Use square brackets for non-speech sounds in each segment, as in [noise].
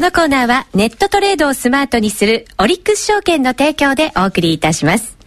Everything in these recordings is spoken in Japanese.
このコーナーはネットトレードをスマートにするオリックス証券の提供でお送りいたします。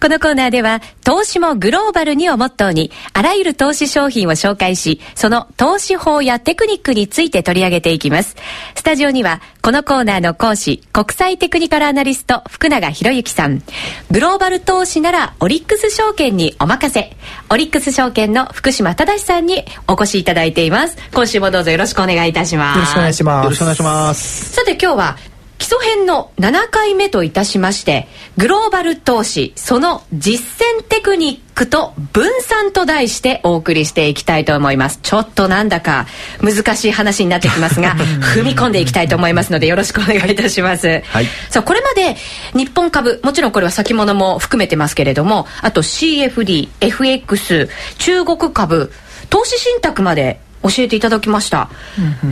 このコーナーでは、投資もグローバルにをモットーに、あらゆる投資商品を紹介し、その投資法やテクニックについて取り上げていきます。スタジオには、このコーナーの講師、国際テクニカルアナリスト、福永博之さん。グローバル投資なら、オリックス証券にお任せ。オリックス証券の福島正さんにお越しいただいています。今週もどうぞよろしくお願いいたします。よろしくお願いします。よろしくお願いします。さて今日は、基礎編の7回目といたしましてグローバル投資その実践テクニックと分散と題してお送りしていきたいと思います。ちょっとなんだか難しい話になってきますが [laughs] 踏み込んでいきたいと思いますのでよろしくお願いいたします、はい、さあこれまで日本株もちろんこれは先物も含めてますけれどもあと CFDFX 中国株投資信託まで教えていただきました、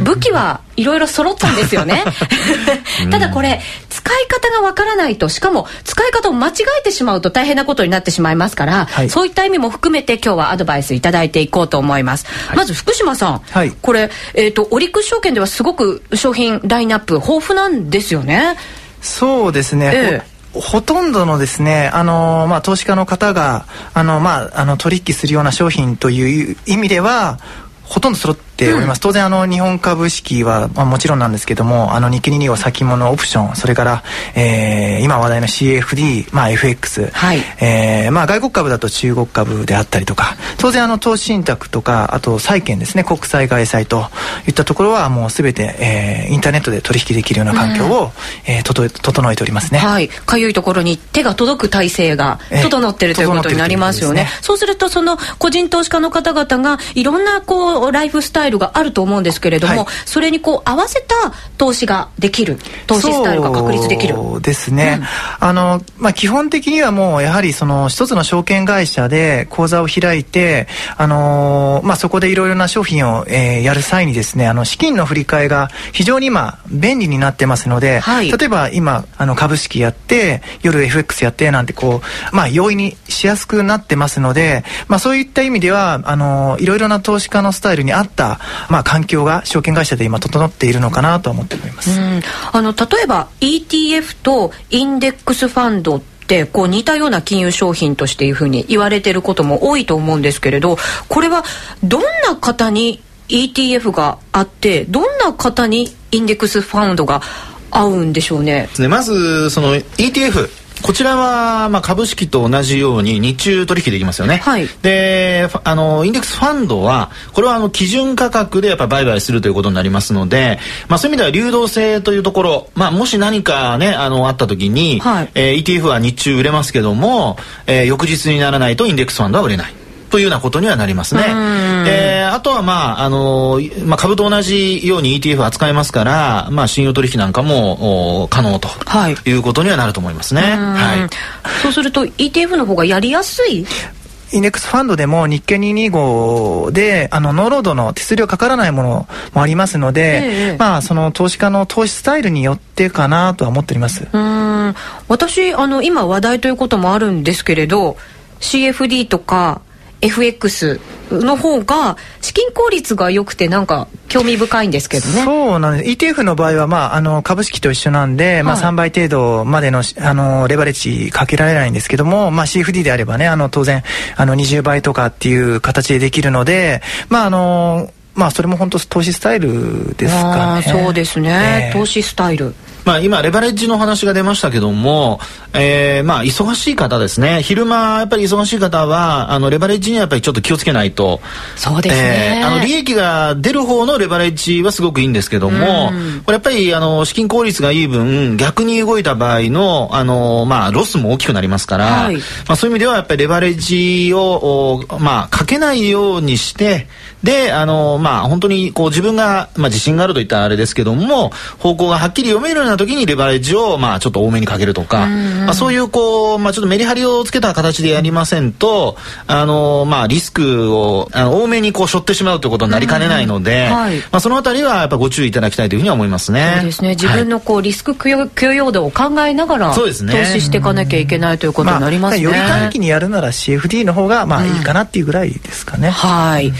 武器はいろいろ揃ったんですよね。ただこれ使い方がわからないとしかも使い方を間違えてしまうと大変なことになってしまいますから、はい、そういった意味も含めて今日はアドバイスいただいていこうと思います、はい、まず福島さん、はい、これ、えーと、オリックス証券ではすごく商品ラインナップ豊富なんですよね。そうですね、えーほとんどのですね、あのまあ、投資家の方が、あのまあ、あの取引するような商品という意味ではほとんど揃っております、うん、当然あの日本株式は、まあ、もちろんなんですけどもあの日経225先物オプション。それから、えー、今話題の CFD、まあ、FX、はい。えーまあ、外国株だと中国株であったりとか。当然あの投資信託とかあと債券ですね。国債外債といったところはもうすべて、えー、インターネットで取引できるような環境を、うん、えー、とと整えておりますね。はい。かゆいところに手が届く体制が整ってるということになりますよね。えー、ね。そうするとその個人投資家の方々がいろんなこうライフスタイルがあると思うんですけれども、はい、それにこう合わせた投資ができる投資スタイルが確立できる。そうですね、うん、あの、まあ、基本的にはもうやはりその一つの証券会社で口座を開いてあの、まあ、そこでいろいろな商品を、えー、やる際にですねあの資金の振り替えが非常に今便利になってますので、はい、例えば今あの株式やって夜 FX やってなんてこう、まあ、容易にしやすくなってますので、まあ、そういった意味ではあのいろいろな投資家のスタイルに合った、まあ、環境が証券会社で今整っているのかなと思っております。あの例えば ETF とインデックスファンドってこう似たような金融商品としていうふうに言われてることも多いと思うんですけれどこれはどんな方に ETF があってどんな方にインデックスファンドが合うんでしょうね？まずその ETF こちらは、まあ、株式と同じように日中取引できますよね。はい、で、あの、インデックスファンドは、これはあの、基準価格でやっぱ売買するということになりますので、まあ、そういう意味では流動性というところ、まあ、もし何かね、あの、あった時に、はい、えー、ETF は日中売れますけども、えー、翌日にならないとインデックスファンドは売れない。というようなことにはなりますね。えー、あとはまあ、あのまあ、株と同じように ETF 扱いますから、まあ、信用取引なんかも可能と、はい、いうことにはなると思いますね。はい。そうすると ETF の方がやりやすい？インデックスファンドでも日経225であのノーロードの手数料かからないものもありますので、ええ、まあその投資家の投資スタイルによってかなとは思っております。うん。私あの今話題ということもあるんですけれど CFD とか FX の方が資金効率が良くてなんか興味深いんですけどね。そうなんです。ETF の場合は、まあ、あの株式と一緒なんで、はい、まあ、3倍程度までのあのレバレッジかけられないんですけども、まあ、CFD であればねあの当然あの20倍とかっていう形でできるのでまああのまあそれも本当投資スタイルですかね。そうですね、えー、投資スタイルまあ、今レバレッジの話が出ましたけども、えー、まあ忙しい方ですね。昼間やっぱり忙しい方はあのレバレッジにはやっぱりちょっと気をつけないと。そうですね、えー、あの利益が出る方のレバレッジはすごくいいんですけども、これやっぱりあの資金効率がいい分逆に動いた場合のあの、まあ、ロスも大きくなりますから、はい、まあ、そういう意味ではやっぱりレバレッジを、まあ、かけないようにしてであのまあ本当にこう自分が、まあ、自信があるといったらあれですけども方向がはっきり読めるような時にレバレッジをまあちょっと多めにかけるとか、まあ、そういうこう、まあ、ちょっとメリハリをつけた形でやりませんとあのまあリスクをあの多めにこう背負ってしまうということになりかねないので、はい、まあ、そのあたりはやっぱご注意いただきたいというふうには思いますね。そうですね自分のこう、リスク許容度を考えながらそうです、ね、投資していかなきゃいけないということになりますね。まあ、より短期にやるなら CFD の方がまあいいかなっていうぐらいですかね。はい、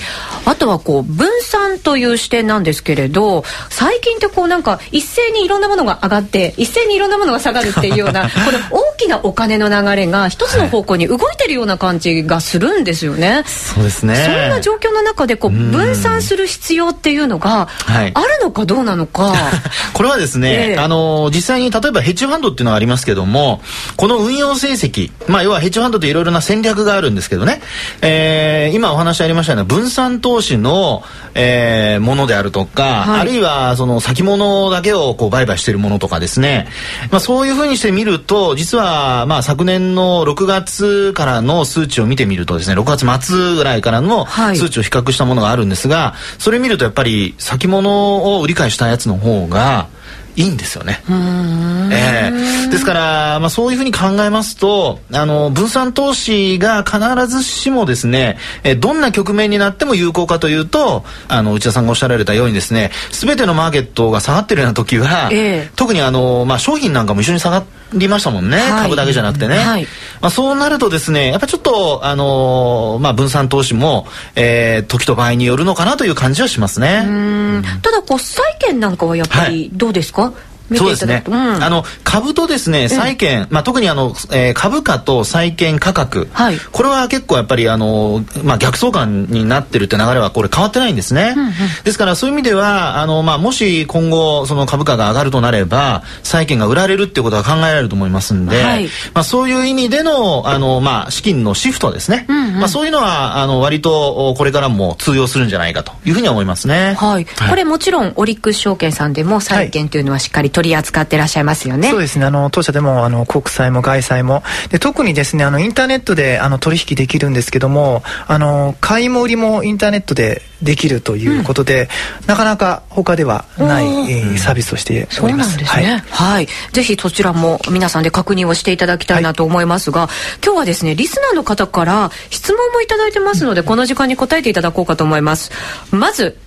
あとはこう分散という視点なんですけれど最近ってこうなんか一斉にいろんなものが上がって一斉にいろんなものが下がるっていうような [laughs] この大きなお金の流れが一つの方向に動いてるような感じがするんですよね。そうですね。そんな状況の中でこう分散する必要っていうのがあるのかどうなのか。[laughs] これはですね、えー、あの実際に例えばヘッジファンドっていうのがありますけどもこの運用成績まあ要はヘッジファンドっていろいろな戦略があるんですけどね、えー、今お話ありましたような分散投資の、えー、ものであるとか、はい、あるいはその先物だけをこう売買しているものとかですね、まあ、そういうふうにして見ると実はまあ昨年の6月からの数値を見てみるとですね6月末ぐらいからの数値を比較したものがあるんですが、はい、それ見るとやっぱり先物を売り買いしたやつの方がいいんですよね。えー、ですから、まあ、そういうふうに考えますとあの分散投資が必ずしもですね、えどんな局面になっても有効かというとあの内田さんがおっしゃられたようにですね全てのマーケットが下がってるような時は、えー、特にあの、まあ、商品なんかも一緒に下がりましたもんね、はい、株だけじゃなくてね。はい、まあ、そうなるとですねやっぱちょっと、あのまあ、分散投資も、えー、時と場合によるのかなという感じはしますね。ただこう債券なんかはやっぱりどうですか、はいそうですね、うん、あの株とですね債券、うん、まあ、特にあの、えー、株価と債券価格、はい、これは結構やっぱりあの、まあ、逆相関になってるって流れはこれ変わってないんですね、うんうん、ですからそういう意味ではあの、まあ、もし今後その株価が上がるとなれば債券が売られるっていうことが考えられると思いますんで、はい、まあ、そういう意味でのあの、まあ、資金のシフトですね、うんうん、まあ、そういうのはあの割とこれからも通用するんじゃないかというふうには思いますね、はい、これもちろんオリックス証券さんでも債券というのはしっかり取り扱ってらっしゃいますよね。そうですね。あの当社でもあの国債も外債もで特にですねあのインターネットであの取引できるんですけどもあの買いも売りもインターネットでできるということで、うん、なかなか他ではない、えー、サービスをしております。ですね。はい、はい、ぜひそちらも皆さんで確認をしていただきたいなと思いますが、はい、今日はですねリスナーの方から質問もいただいてますので、この時間に答えていただこうかと思います。まず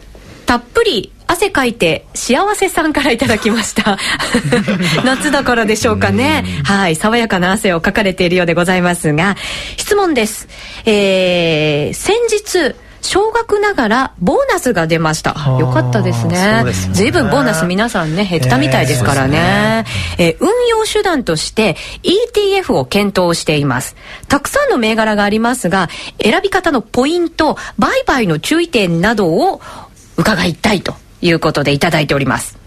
たっぷり汗かいて幸せさんからいただきました。[laughs] 夏だからでしょうかね。はい。爽やかな汗をかかれているようでございますが質問です。えー、先日少額ながらボーナスが出ました。よかったですね。ずいぶんボーナス皆さんね減ったみたいですからね。えー、ね。えー、運用手段として ETF を検討しています。たくさんの銘柄がありますが選び方のポイント売買の注意点などを伺いたいということでいただいております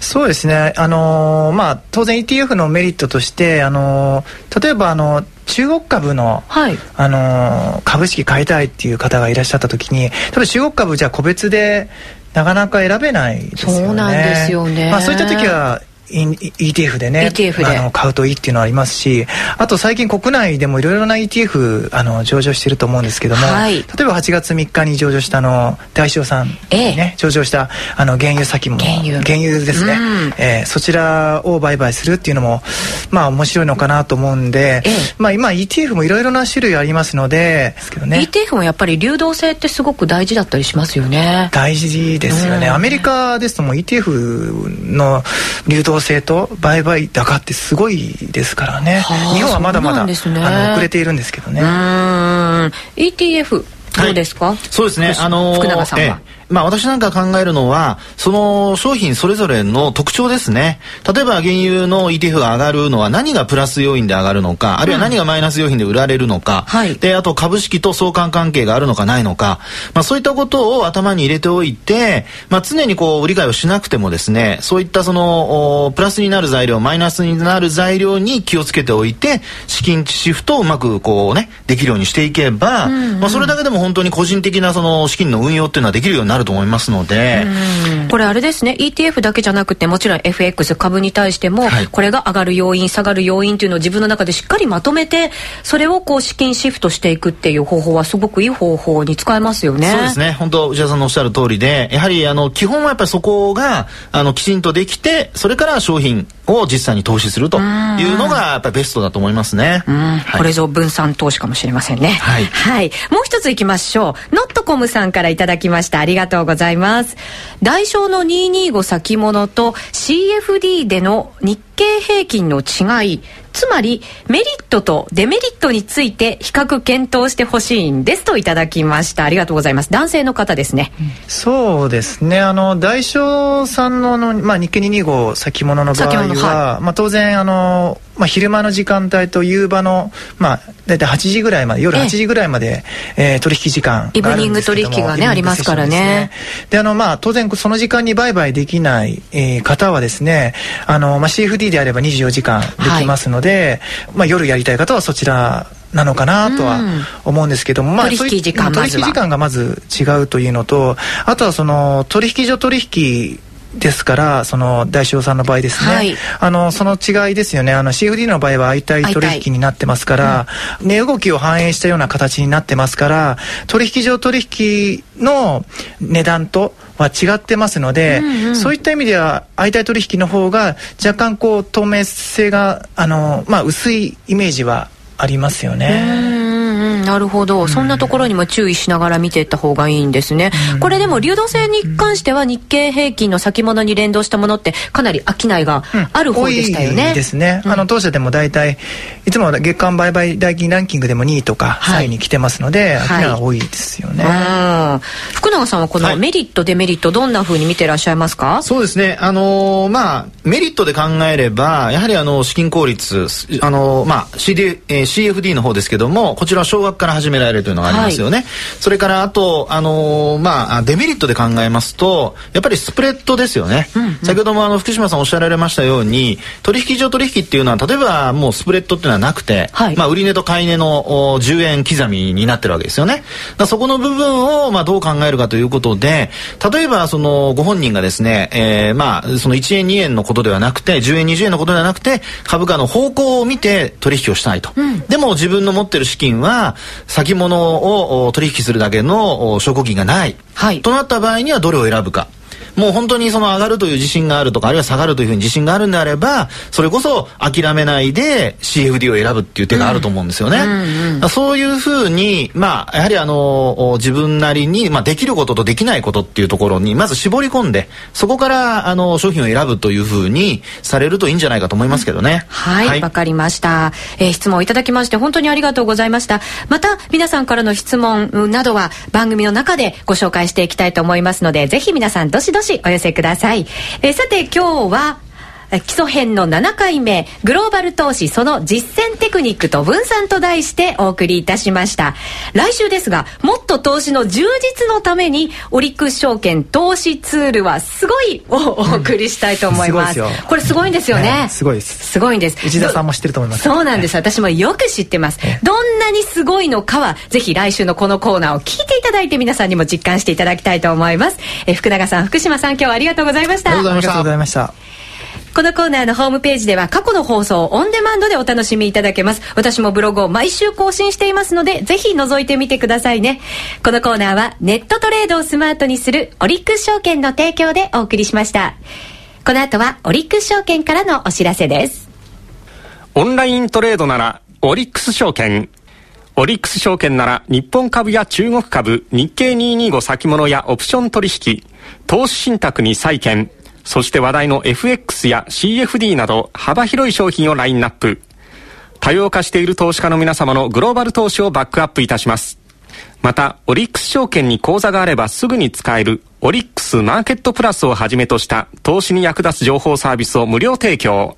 そうですね、あのー、まあ、当然 ETF のメリットとして、あのー、例えばあの中国株の、はい、あのー、株式買いたいっていう方がいらっしゃった時に例えば中国株じゃ個別でなかなか選べないですよね。そうなんですよね。まあそういった時は ETF でね ETF で。あの買うといいっていうのはありますしあと最近国内でもいろいろな ETF あの上場してると思うんですけども、はい、例えば8月3日に上場したの大塩さん、ね、上場したあの原油先物原油。ですね、うん、えー、そちらを売買するっていうのもまあ面白いのかなと思うんで、まあ、今 ETF もいろいろな種類ありますのでですけど、ね、ETF もやっぱり流動性ってすごく大事だったりしますよね。大事ですよね、うん、アメリカですとも ETF の流動性と売買高ってすごいですからね。日本はまだまだ、ね、あの遅れているんですけどね。ETF どうですか、はい、そうですね。あのー、福永さんは、まあ私なんか考えるのは、その商品それぞれの特徴ですね。例えば原油の ETF が上がるのは何がプラス要因で上がるのか、あるいは何がマイナス要因で売られるのか、はい、で、あと株式と相関関係があるのかないのか、まあそういったことを頭に入れておいて、まあ常にこう売り買いをしなくてもですね、そういったそのプラスになる材料、マイナスになる材料に気をつけておいて、資金シフトをうまくこうね、できるようにしていけば、うんうん、まあそれだけでも本当に個人的なその資金の運用っていうのはできるようになると思いますので。これあれですね。ETF だけじゃなくてもちろん FX 株に対しても、はい、これが上がる要因下がる要因というのを自分の中でしっかりまとめてそれをこう資金シフトしていくっていう方法はすごくいい方法に使えますよね。そうですね。本当内田さんのおっしゃる通りでやはりあの基本はやっぱりそこがあのきちんとできてそれから商品を実際に投資するというのがやっぱりベストだと思いますね、はい、これぞ分散投資かもしれませんね。はい、はい、もう一ついきましょう。ノットコムさんからいただきました。ありがとうございます。代償の225先物と CFD での日経平均の違いつまりメリットとデメリットについて比較検討してほしいんですといただきました。ありがとうございます。男性の方ですね、そうですね。あの大商さんのの、まあ、日経225先物の場合は、はい、まあ、当然あのまあ、昼間の時間帯と夕場の、まあ、大体8時ぐらいまで夜8時ぐらいまで、ええー、取引時間イブニング取引がねありますからね。であの、まあ、当然その時間に売買できない、えー、方はですねあの、まあ、CFD であれば24時間できますので、はい、まあ、夜やりたい方はそちらなのかなとは思うんですけども、まあ、取引時間取引時間がまず違うというのとあとはその取引所取引ですからその大塩さんの場合ですね、はい、あのその違いですよね。あの CFD の場合は相対取引になってますから、うん、値動きを反映したような形になってますから取引所取引の値段とは違ってますので、うんうん、そういった意味では相対取引の方が若干こう透明性があの、まあ、薄いイメージはありますよね。なるほど、そんなところにも注意しながら見ていった方がいいんですね、これでも流動性に関しては日経平均の先物に連動したものってかなり商いがある方でしたよね、うん、ですね、あの当社でも大体いつも月間売買代金ランキングでも2位とか3位に来てますので、商い。が多いですよね、はい、福永さんはこのメリット、デメリットどんなふうに見てらっしゃいますか？そうですね。あのー、まあメリットで考えればやはりあの資金効率あのー、まあ CD、えー、CFD の方ですけどもこちらは少額から始められるというのがありますよね、はい、それからあと、あのー、まあ、デメリットで考えますとやっぱりスプレッドですよね、うんうん、先ほどもあの福島さんおっしゃられましたように取引所取引っていうのは例えばもうスプレッドっていうのはなくて、はい、まあ、売値と買い値の10円刻みになってるわけですよね。だそこの部分を、まあ、どう考えるかということで例えばそのご本人がですね、えー、まあその1円2円のことではなくて10円20円のことではなくて株価の方向を見て取引をしたいと、うん、でも自分の持ってる資金は先物を取引するだけの証拠金がない、はい、となった場合にはどれを選ぶかもう本当にその上がるという自信があるとかあるいは下がるというふうに自信があるんであればそれこそ諦めないで CFD を選ぶっていう手があると思うんですよね。うんうん、そういうふうにまあやはりあの自分なりに、まあ、できることとできないことっていうところにまず絞り込んでそこからあの商品を選ぶというふうにされるといいんじゃないかと思いますけどね。はいわ、はい、かりました、えー、質問いただきまして本当にありがとうございました。また皆さんからの質問などは番組の中でご紹介していきたいと思いますのでぜひ皆さんどしどしお寄せください。えー、さて今日は基礎編の7回目グローバル投資その実践テクニックと分散と題してお送りいたしました。来週ですがもっと投資の充実のためにオリックス証券投資ツールはすごいをお送りしたいと思います、うん、すこれすごいんですよね、ね、すごいです。すごいんです。内田さんも知ってると思います。そうなんです、私もよく知ってます。どんなにすごいのかはぜひ来週のこのコーナーを聞いていただいて皆さんにも実感していただきたいと思います。え福永さん福島さん今日はありがとうございました。ありがとうございましたこのコーナーのホームページでは過去の放送をオンデマンドでお楽しみいただけます。私もブログを毎週更新していますので、ぜひ覗いてみてくださいね。このコーナーはネットトレードをスマートにするオリックス証券の提供でお送りしました。この後はオリックス証券からのお知らせです。オンライントレードならオリックス証券。オリックス証券なら日本株や中国株、日経225先物やオプション取引、投資信託に債券、そして話題の FX や CFD など幅広い商品をラインナップ。多様化している投資家の皆様のグローバル投資をバックアップいたします。また、オリックス証券に口座があればすぐに使えるオリックスマーケットプラスをはじめとした投資に役立つ情報サービスを無料提供。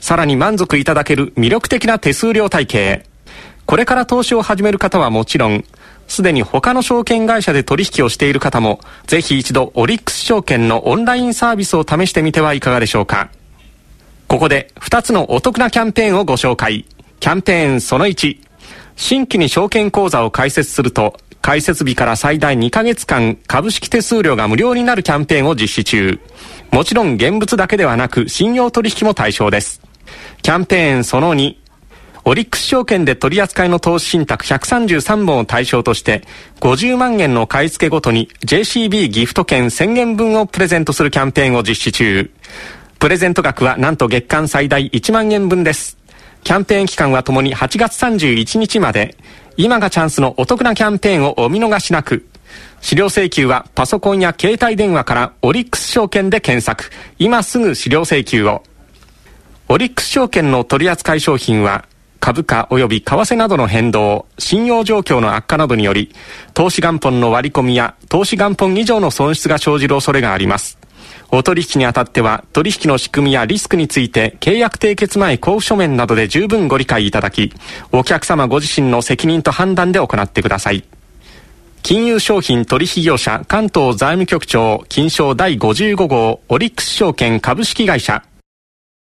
さらに満足いただける魅力的な手数料体系。これから投資を始める方はもちろん、すでに他の証券会社で取引をしている方も、ぜひ一度オリックス証券のオンラインサービスを試してみてはいかがでしょうか。ここで2つのお得なキャンペーンをご紹介。キャンペーンその1。新規に証券口座を開設すると、開設日から最大2ヶ月間株式手数料が無料になるキャンペーンを実施中。もちろん現物だけではなく信用取引も対象です。キャンペーンその2。オリックス証券で取り扱いの投資信託133本を対象として、50万円の買い付けごとに JCB ギフト券1000円分をプレゼントするキャンペーンを実施中。プレゼント額はなんと月間最大1万円分です。キャンペーン期間はともに8月31日まで。今がチャンスのお得なキャンペーンをお見逃しなく。資料請求はパソコンや携帯電話からオリックス証券で検索。今すぐ資料請求を。オリックス証券の取扱い商品は株価及び為替などの変動、信用状況の悪化などにより、投資元本の割り込みや投資元本以上の損失が生じる恐れがあります。お取引にあたっては、取引の仕組みやリスクについて、契約締結前交付書面などで十分ご理解いただき、お客様ご自身の責任と判断で行ってください。金融商品取引業者関東財務局長金賞第55号オリックス証券株式会社